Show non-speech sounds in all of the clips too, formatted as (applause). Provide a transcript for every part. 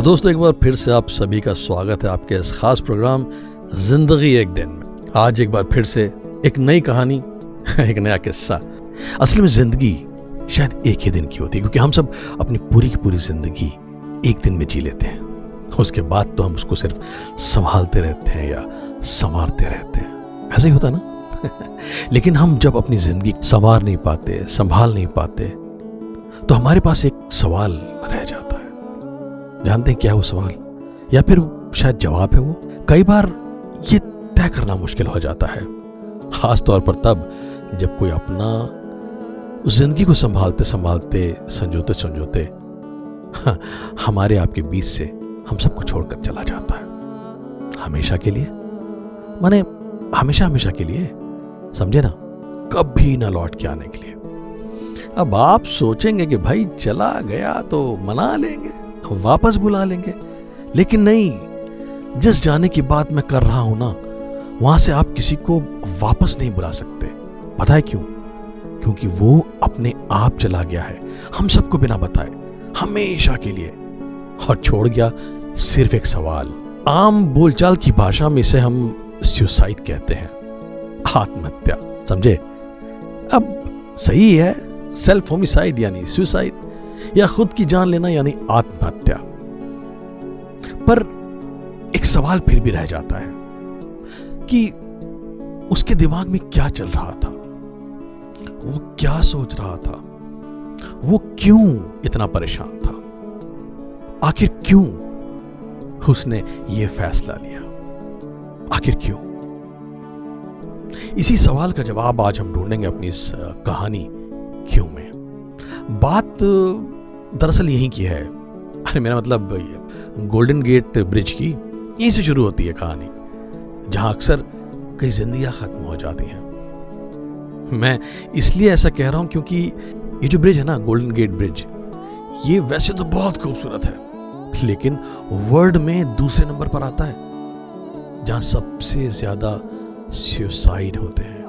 तो दोस्तों, एक बार फिर से आप सभी का स्वागत है आपके इस खास प्रोग्राम ज़िंदगी एक दिन में। आज एक बार फिर से एक नई कहानी, (laughs) एक नया किस्सा। असल में ज़िंदगी शायद एक ही दिन की होती है, क्योंकि हम सब अपनी पूरी की पूरी ज़िंदगी एक दिन में जी लेते हैं। उसके बाद तो हम उसको सिर्फ़ संभालते रहते हैं या संवारते रहते हैं। ऐसा ही होता ना? (laughs) लेकिन हम जब अपनी ज़िंदगी संवार नहीं पाते, संभाल नहीं पाते तो हमारे पास एक सवाल रह जाता है। जानते हैं क्या वो सवाल? या फिर शायद जवाब है वो? कई बार ये तय करना मुश्किल हो जाता है। खास तौर पर तब जब कोई अपना ज़िंदगी को संभालते संभालते संजोते संजोते हाँ, हमारे आपके बीच से हम सबको छोड़कर चला जाता है। हमेशा के लिए? माने हमेशा हमेशा के लिए? समझे ना? कभी ना लौट के आने के लिए। अब आप सोचेंगे कि भाई चला गया तो मना लेंगे। वापस बुला लेंगे। लेकिन नहीं, जिस जाने की बात मैं कर रहा हूँ ना, वहाँ से आप किसी को वापस नहीं बुला सकते। पता है क्यों? क्योंकि वो अपने आप चला गया है। हम सबको बिना बताए, हमेशा के लिए। और छोड़ गया, सिर्फ़ एक सवाल। आम बोलचाल की भाषा में इसे हम सुसाइड कहते हैं। आत्महत्या, समझे? अब सही है सेल्फ होमिसाइड यानी सुसाइड या खुद की जान लेना, यानी आत्महत्या। पर एक सवाल फिर भी रह जाता है कि उसके दिमाग में क्या चल रहा था? वो क्या सोच रहा था? वो क्यों इतना परेशान था? आखिर क्यों उसने ये फैसला लिया? आखिर क्यों? इसी सवाल का जवाब आज हम ढूंढेंगे अपनी इस कहानी क्यों में। दरअसल यहीं की है। अरे, मेरा मतलब गोल्डन गेट ब्रिज की यहीं से शुरू होती है कहानी, जहाँ अक्सर कई जिंदगियाँ खत्म हो जाती हैं। मैं इसलिए ऐसा कह रहा हूँ क्योंकि ये जो ब्रिज है ना गोल्डन गेट ब्रिज ये वैसे तो बहुत खूबसूरत है, लेकिन वर्ल्ड में दूसरे नंबर पर आता है, जहाँ सबसे ज़्यादा सुसाइड होते हैं।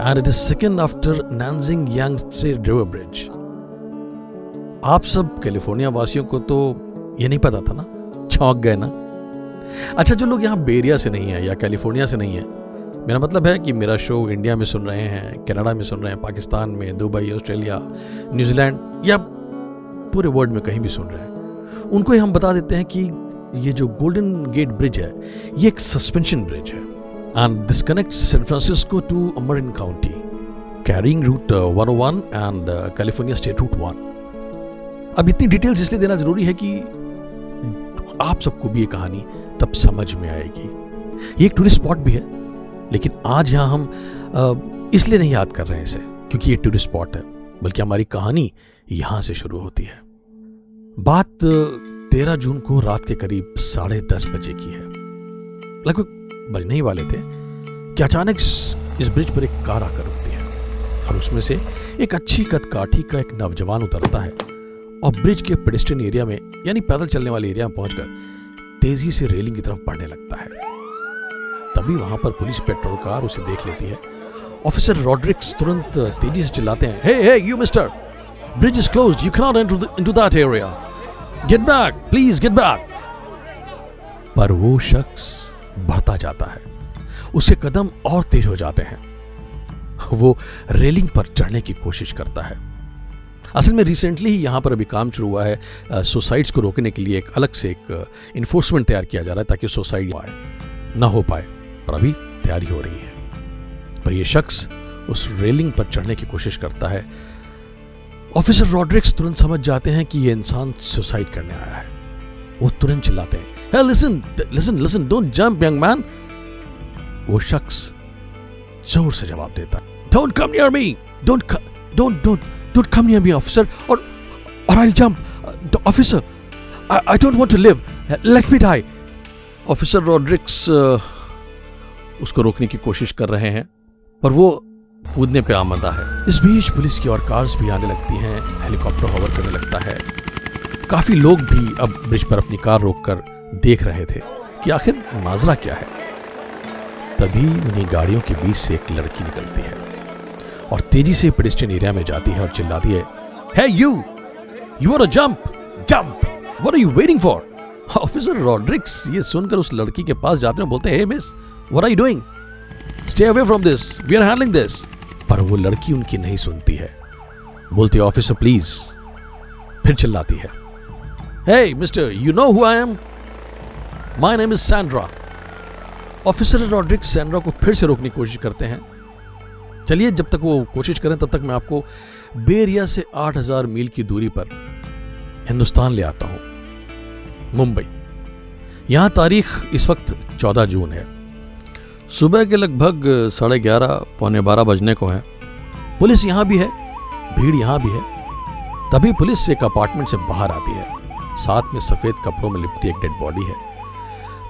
And it is second after Nanjing Yangtze river bridge आप सब कैलिफ़ोर्निया वासियों को तो ये नहीं पता था ना? चौंक गए ना? अच्छा जो लोग यहाँ बेरिया से नहीं है या कैलिफ़ोर्निया से नहीं है, मेरा मतलब है कि मेरा शो इंडिया में सुन रहे हैं कनाडा में सुन रहे हैं पाकिस्तान में दुबई ऑस्ट्रेलिया न्यूजीलैंड या पूरे वर्ल्ड में कहीं भी सुन रहे हैं। उनको ही हम बता देते हैं कि ये जो गोल्डन गेट ब्रिज है, ये एक सस्पेंशन ब्रिज है। And this connects San Francisco to Marin County, carrying Route 101 uh, and uh, California State Route 1. अब इतनी डिटेल्स इसलिए देना ज़रूरी है कि आप सबको भी ये कहानी तब समझ में आएगी। ये एक टूरिस्ट स्पॉट भी है लेकिन आज यहाँ हम इसलिए नहीं याद कर रहे हैं इसे क्योंकि ये टूरिस्ट स्पॉट है बल्कि हमारी कहानी यहाँ से शुरू होती है। बात तेरह जून को रात के करीब साढ़े दस बजे की है। लगभग बजने ही वाले थे, कि अचानक इस ब्रिज पर एक कार आकर रुकती है, और उसमें से एक अच्छी कद काठी का एक नौजवान उतरता है, और ब्रिज के पेडिस्ट्रियन एरिया में, यानी पैदल चलने वाले एरिया में पहुंचकर तेज़ी से रेलिंग की तरफ़ बढ़ने लगता है। तभी वहाँ पर पुलिस पेट्रोल कार उसे देख लेती है। ऑफिसर रॉड्रिक्स तुरंत तेज़ी से चिल्लाते हैं hey hey you mister bridge is closed you can not into that area get back please get back पर वो शख्स बढ़ता जाता है। उसके कदम और तेज हो जाते हैं। वो रेलिंग पर चढ़ने की कोशिश करता है। असल में रिसेंटली ही यहाँ पर अभी काम शुरू हुआ है सुसाइड्स को रोकने के लिए एक अलग से एक इन्फोर्समेंट तैयार किया जा रहा है ताकि सुसाइड आए, ना हो पाए, पर अभी तैयारी हो रही है। पर यह शख्स उस रेलिंग पर चढ़ने की कोशिश करता है। ऑफिसर रॉड्रिक्स तुरंत समझ जाते हैं कि यह इंसान सुसाइड करने आया है। वो तुरंत चिल्लाते हैं। Hey, listen, listen, listen, don't jump, young man. वो शख्स ज़ोर से जवाब देता near me. Don't, don't, don't, don't come near me, officer. Or, or I'll jump. Uh, officer, I, I don't want to live. Let me die. Officer Rodrigues uh, उसको रोकने की कोशिश कर रहे हैं पर वो कूदने पे आमदा है इस बीच पुलिस की और कार्स भी आने लगती हैं हेलीकॉप्टर होवर करने लगता है काफ़ी लोग भी अब ब्रिज पर अपनी कार रोककर देख रहे थे कि आखिर माजरा क्या है तभी उन्हीं गाड़ियों के बीच से एक लड़की निकलती है और तेज़ी से पेडिस्ट्रियन एरिया में जाती है और चिल्लाती है hey, you! You want to jump? Jump! What are you waiting for? Officer Rodrigues ये सुनकर उस लड़की के पास जाते हैं बोलते हैं miss what are you doing stay away from this we are handling this पर वो लड़की उनकी नहीं सुनती है बोलती ऑफिसर प्लीज़ फिर चिल्लाती है hey mister you know who I am my name is Sandra officer Rodrigues Sandra को फिर से रोकने की कोशिश करते हैं। चलिए, जब तक वो कोशिश करें, तब तक मैं आपको बेरिया से 8000 मील की दूरी पर हिंदुस्तान ले आता हूँ। मुंबई। यहाँ तारीख इस वक्त 14 जून है। सुबह के लगभग साढ़े ग्यारह, पौने बारह बजने को है। पुलिस यहाँ भी है, भीड़ यहाँ भी है। तभी पुलिस एक अपार्टमेंट से बाहर आती है। साथ में सफ़ेद कपड़ों में लिपटी एक डेड बॉडी है।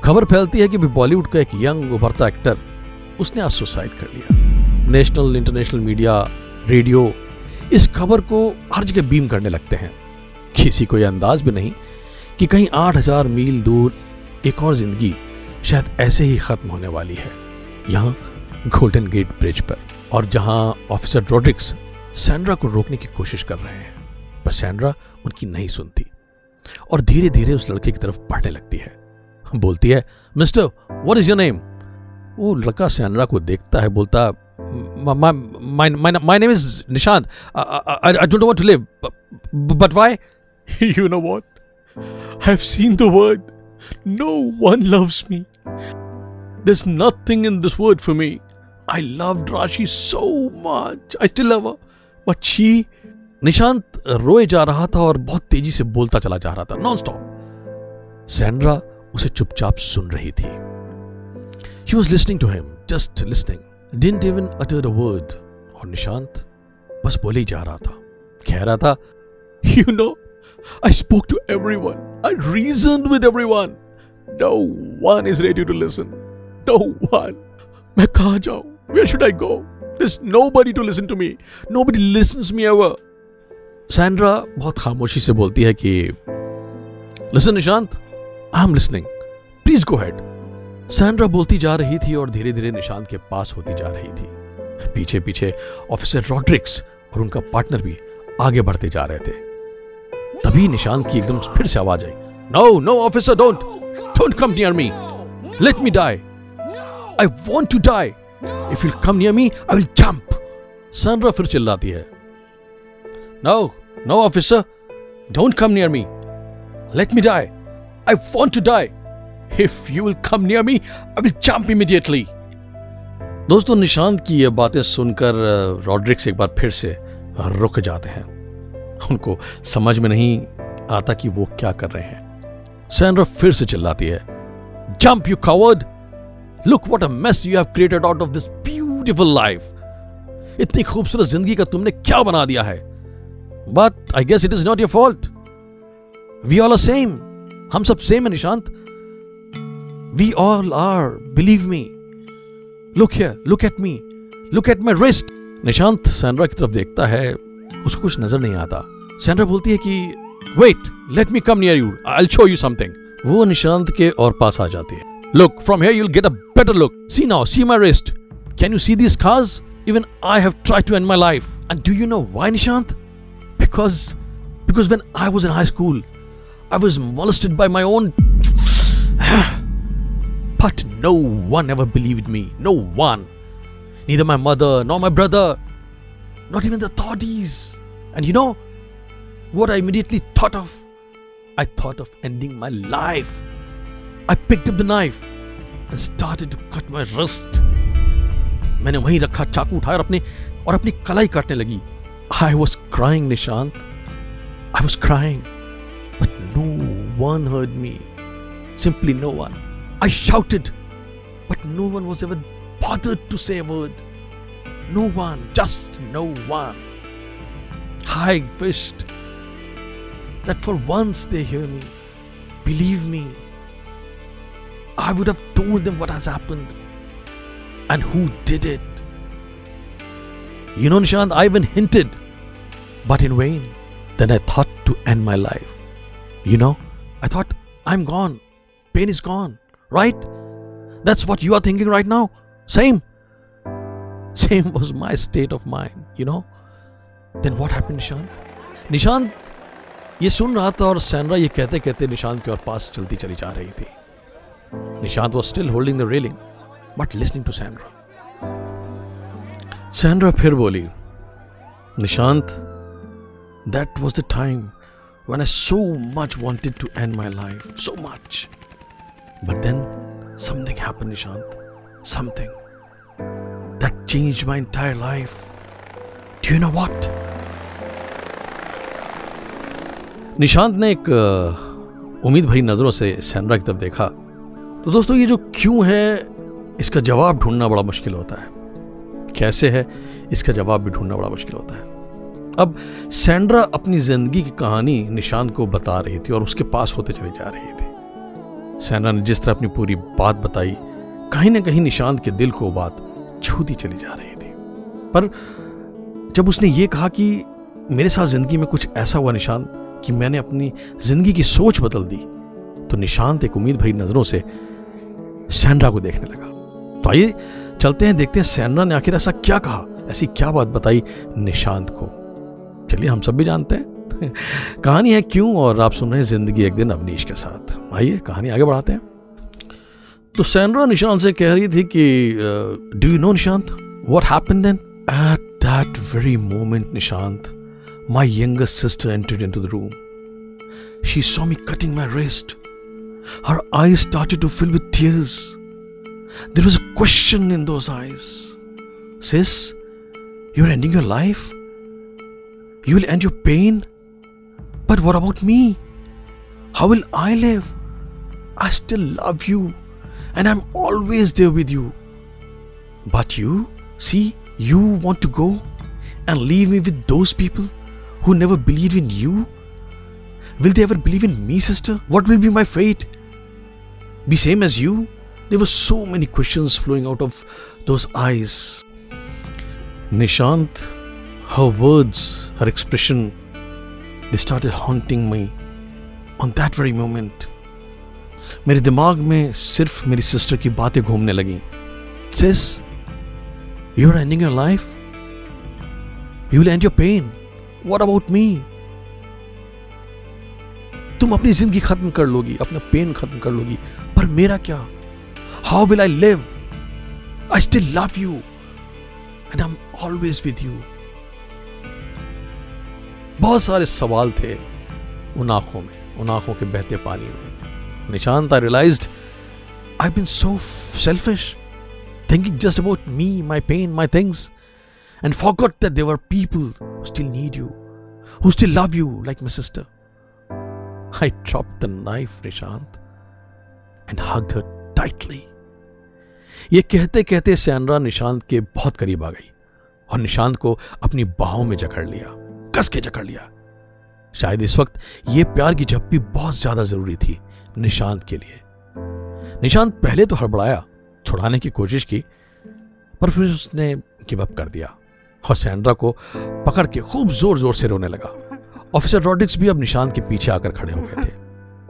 खबर फैलती है कि बॉलीवुड का एक यंग उभरता एक्टर उसने आज सुसाइड कर लिया। नेशनल, इंटरनेशनल मीडिया, रेडियो, इस खबर को हर जगह बीम करने लगते हैं। किसी को यह अंदाज भी नहीं कि कहीं आठ हज़ार मील दूर एक और ज़िंदगी शायद ऐसे ही खत्म होने वाली है। यहाँ गोल्डन गेट ब्रिज पर और जहाँ ऑफिसर रोड्रिक्स सैंड्रा को रोकने की कोशिश कर रहे हैं। पर सैंड्रा उनकी नहीं सुनती और धीरे धीरे उस लड़के की तरफ़ बढ़ने लगती है। बोलती है mister what is your name वो लड़का सैंड्रा को देखता है बोलता my name is Nishant I don't want to live but why you know what I've seen the word. No one loves me. There's nothing in this word for me. I loved Rashi so much. I still love her. But she. Nishant रोए जा रहा था और बहुत तेज़ी से बोलता चला जा रहा था नॉन स्टॉप सैंड्रा उसे चुपचाप सुन रही थी। He was listening to him just listening didn't even utter a word और निशांत बस बोले ही जा रहा था। कह रहा था you know I spoke to everyone I reason with everyone no one is ready to listen no one मैं कहा जाऊँ? Where should I go this nobody to listen to me nobody listen me ever Sandra बहुत खामोशी से बोलती है कि listen Nishant I am listening please go ahead Sandra बोलती जा रही थी और धीरे धीरे निशांत के पास होती जा रही थी। पीछे पीछे ऑफिसर रॉड्रिक्स और उनका पार्टनर भी आगे बढ़ते जा रहे थे। तभी निशांत की एकदम फिर से आवाज़ आई। No no officer don't don't come near me let me die I want to die if you come near me I will jump Sandra फिर चिल्लाती है। No no officer don't come near me let me die I want to die if you will come near me I will jump immediately दोस्तों, निशांत की यह बातें सुनकर रॉड्रिक्स एक बार फिर से रुक जाते हैं। उनको समझ में नहीं आता कि वो क्या कर रहे हैं। सैंड्रा फिर से चिल्लाती है jump you coward look what a mess you have created out of this beautiful life इतनी खूबसूरत ज़िंदगी का तुमने क्या बना दिया है? But I guess it is not your fault we all a same हम सब सेम है Nishant. We all are believe me look here look at me look at my wrist Nishant Sandra की तरफ़ देखता है उसको कुछ नज़र नहीं आता। सैंड्रा बोलती है कि wait let me come near you I show you something वो निशांत के और पास आ जाती है। Look from here you get a better look see now see my wrist can you see this खास even I have tried to end my life. And do you know why, Nishant? Because because when I was in high school, I was molested by my own. (sighs) but no one ever believed me. No one. Neither my mother nor my brother not even the authorities. And you know what I immediately thought of? I thought of ending my life. I picked up the knife and started to cut my wrist. मैंने वहीं रखा चाकू उठाया और अपने और अपनी कलाई काटने लगी I was crying Nishant I was crying no one heard me. Simply no one. I shouted, but no one was ever bothered to say a word. No one, just no one. I wished that for once they hear me, believe me. I would have told them what has happened and who did it. You know, Nishant, I even hinted, but in vain. Then I thought to end my life. You know, I thought, I'm gone. Pain is gone, right? That's what you are thinking right now. Same. Same was my state of mind, you know. Then what happened, Nishant? Nishant, ये सुन रहा था और सैनरा ये कहते कहते निशांत के और पास चलती चली जा रही थी Nishant was still holding the railing but listening to Sandra Sandra फिर बोली Nishant that was the time when I so much wanted to end my life, so much. But then something happened, Nishant. Something that changed my entire life. Do you know what? Nishant ने एक उम्मीद भरी नज़रों से सैनरा की तरफ़ देखा तो दोस्तों ये जो क्यों है इसका जवाब ढूंढना बड़ा मुश्किल होता है कैसे है इसका जवाब भी ढूंढना बड़ा मुश्किल होता है अब सैंड्रा अपनी ज़िंदगी की कहानी निशांत को बता रही थी और उसके पास होते चले जा रही थी। सैंड्रा ने जिस तरह अपनी पूरी बात बताई, कहीं ना कहीं निशांत के दिल को बात छूती चली जा रही थी। पर जब उसने ये कहा कि मेरे साथ ज़िंदगी में कुछ ऐसा हुआ निशांत कि मैंने अपनी ज़िंदगी की सोच बदल दी तो निशांत एक उम्मीद भरी नज़रों से सैंड्रा को देखने लगा। तो आइए चलते हैं, देखते हैं सैंड्रा ने आखिर ऐसा क्या कहा, ऐसी क्या बात बताई निशांत को। चलिए, हम सब भी जानते हैं। (laughs) कहानी है क्यों और आप सुन रहे हैं ज़िंदगी एक दिन अवनीश के साथ। आइए, कहानी आगे बढ़ाते हैं। तो सैनरा निशांत से कह रही थी कि do you know Nishant? What happened then at that very moment Nishant my youngest sister entered into the room she saw me cutting my wrist her eyes started to fill with tears. There was a question in those eyes. Sis, you're ending your life? You will end your pain. But what about me? How will I live? I still love you and I'm always there with you. But you, see, you want to go and leave me with those people who never believed in you? Will they ever believe in me, sister? What will be my fate? Be same as you? There were so many questions flowing out of those eyes. Nishant her words, her expression, they started haunting me on that very moment. मेरे दिमाग में सिर्फ़ मेरी sister की बातें घूमने लगी। Sis you are ending your life you will end your pain what about me तुम अपनी ज़िंदगी खत्म कर लोगी अपना पेन खत्म कर लोगी पर मेरा क्या? How will I live I still love you and I am always with you बहुत सारे सवाल थे उन आँखों में, उन आँखों के बहते पानी में। Nishant I realise I been so selfish thinking just about me my pain my things and forgot the other people still need you who still love you like my sister I drop the knife Nishant and hug tightly ये कहते कहते सैनरा निशांत के बहुत करीब आ गई और निशांत को अपनी बाहों में जकड़ लिया। कस के जकड़ लिया। शायद इस वक्त यह प्यार की झप्पी बहुत ज़्यादा ज़रूरी थी निशांत के लिए। निशांत पहले तो हड़बड़ाया, छुड़ाने की कोशिश की, पर फिर उसने गिव अप कर दिया और सैंड्रा को पकड़ के खूब ज़ोर ज़ोर से रोने लगा। ऑफिसर रॉड्रिक्स भी अब निशांत के पीछे आकर खड़े हो गए थे।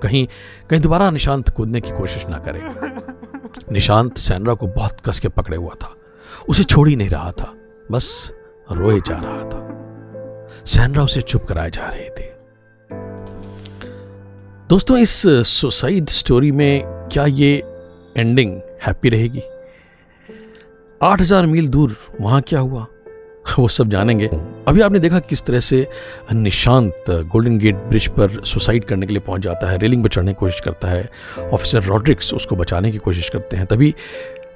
कहीं कहीं दोबारा निशांत कूदने की कोशिश ना करे। निशांत सैंड्रा को बहुत कस के पकड़े हुआ था। उसे छोड़ ही नहीं रहा था। बस रोए जा रहा था। सैनरा उसे चुप कराए जा रहे थे। दोस्तों, इस सुसाइड स्टोरी में क्या ये एंडिंग हैप्पी रहेगी? आठ हज़ार मील दूर वहाँ क्या हुआ? वो सब जानेंगे। अभी आपने देखा किस तरह से निशांत गोल्डन गेट ब्रिज पर सुसाइड करने के लिए पहुँच जाता है, रेलिंग पर चढ़ने की कोशिश करता है ऑफिसर रॉड्रिक्स उसको बचाने की कोशिश करते हैं। तभी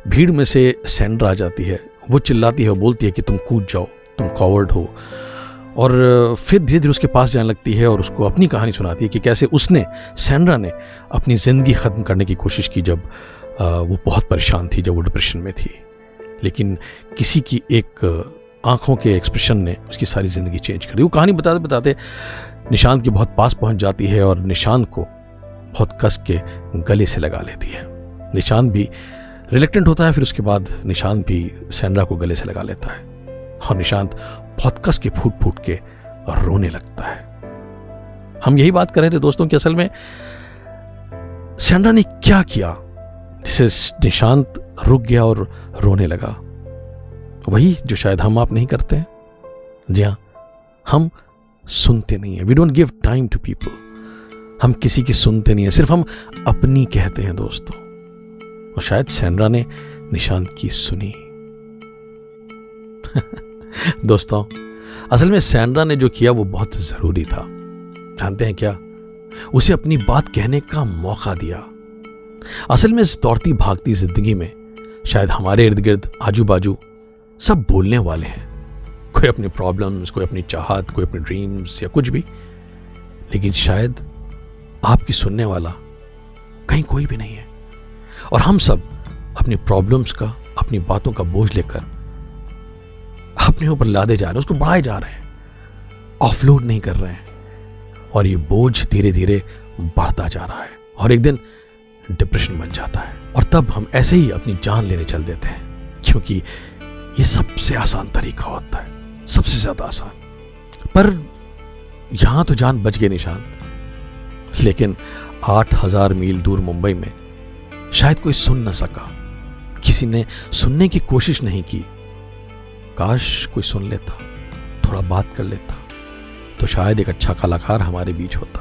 भीड़ में से सैंड्रा आ जाती है। वो चिल्लाती है बोलती है कि तुम कूद जाओ, तुम कॉवर्ड हो। और फिर धीरे धीरे उसके पास जाने लगती है और उसको अपनी कहानी सुनाती है कि कैसे उसने सैंड्रा ने अपनी ज़िंदगी ख़त्म करने की कोशिश की जब वो बहुत परेशान थी, जब वो डिप्रेशन में थी। लेकिन किसी की एक आँखों के एक्सप्रेशन ने उसकी सारी ज़िंदगी चेंज कर दी। वो कहानी बताते बताते निशांत के बहुत पास पहुँच जाती है और निशांत को बहुत कस के गले से लगा लेती है। निशांत भी रिलेक्टेंट होता है, फिर उसके बाद निशांत भी सैंड्रा को गले से लगा लेता है। और निशांत बहुत कस के फूट फूट के रोने लगता है। हम यही बात कर रहे थे दोस्तों कि असल में सैंड्रा ने क्या किया जिसे निशांत रुक गया और रोने लगा। वही जो शायद हम आप नहीं करते हैं। जी हाँ हम सुनते नहीं है। We don't give time to people हम किसी की सुनते नहीं है, सिर्फ़ हम अपनी कहते हैं दोस्तों। और शायद सैनरा ने निशांत की सुनी। (laughs) दोस्तों, असल में सैनरा ने जो किया वो बहुत ज़रूरी था। जानते हैं क्या? उसे अपनी बात कहने का मौका दिया। असल में इस दौड़ती भागती ज़िंदगी में शायद हमारे इर्द गिर्द आजू बाजू सब बोलने वाले हैं। कोई अपनी प्रॉब्लम्स कोई अपनी चाहत, कोई अपनी ड्रीम्स या कुछ भी। लेकिन शायद आपकी सुनने वाला कहीं कोई भी नहीं है। और हम सब अपनी प्रॉब्लम्स का, अपनी बातों का बोझ लेकर अपने ऊपर लादे जा रहे हैं, उसको बढ़ाए जा रहे हैं। ऑफलोड नहीं कर रहे हैं। और ये बोझ धीरे धीरे बढ़ता जा रहा है। और एक दिन डिप्रेशन बन जाता है। और तब हम ऐसे ही अपनी जान लेने चल देते हैं। क्योंकि ये सबसे आसान तरीका होता है। सबसे ज़्यादा आसान। पर यहाँ तो जान बच गई निशांत लेकिन आठ हज़ार मील दूर मुंबई में शायद कोई सुन न सका। किसी ने सुनने की कोशिश नहीं की। काश कोई सुन लेता, थोड़ा बात कर लेता तो शायद एक अच्छा कलाकार हमारे बीच होता।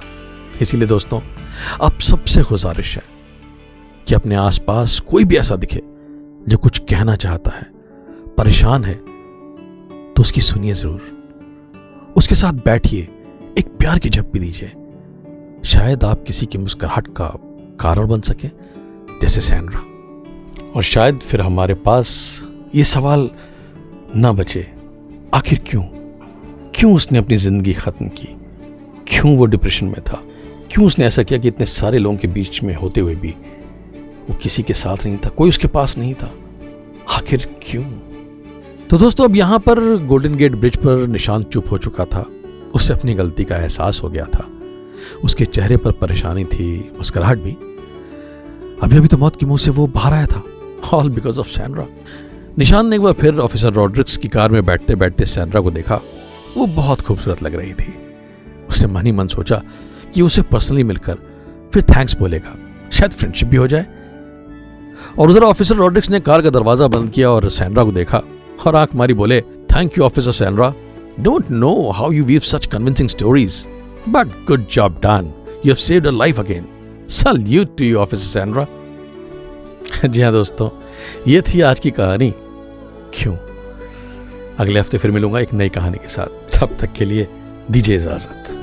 इसीलिए दोस्तों अब सबसे गुजारिश है कि अपने आसपास कोई भी ऐसा दिखे जो कुछ कहना चाहता है, परेशान है तो उसकी सुनिए ज़रूर। उसके साथ बैठिए, एक प्यार की झप्पी दीजिए। शायद आप किसी की मुस्कुराहट का कारण बन सके, जैसे सैनरा। और शायद फिर हमारे पास ये सवाल ना बचे। आखिर क्यों? क्यों उसने अपनी ज़िंदगी खत्म की? क्यों वो डिप्रेशन में था? क्यों उसने ऐसा किया कि इतने सारे लोगों के बीच में होते हुए भी वो किसी के साथ नहीं था, कोई उसके पास नहीं था? आखिर क्यों? तो दोस्तों, अब यहाँ पर गोल्डन गेट ब्रिज पर निशांत चुप हो चुका था। उसे अपनी गलती का एहसास हो गया था। उसके चेहरे पर परेशानी थी, मुस्कुराहट भी। अभी अभी तो मौत के मुँह से वो बाहर आया था। All because of Sandra Nishant ने एक बार फिर ऑफिसर रॉड्रिक्स की कार में बैठते बैठते सैनरा को देखा। वो बहुत खूबसूरत लग रही थी। उसने मन ही मन सोचा कि उसे पर्सनली मिलकर फिर थैंक्स बोलेगा। शायद फ्रेंडशिप भी हो जाए। और उधर ऑफिसर रॉड्रिक्स ने कार का दरवाज़ा बंद किया और सैनरा को देखा और आँख मारी बोले thank you officer Sandra don't know how you weave such convincing stories but good job done you have saved a life again salute to you officer Sandra ji हाँ दोस्तों, ये थी आज की कहानी। क्यों? अगले हफ़्ते फिर मिलूँगा एक नई कहानी के साथ। तब तक के लिए दीजिए इजाज़त।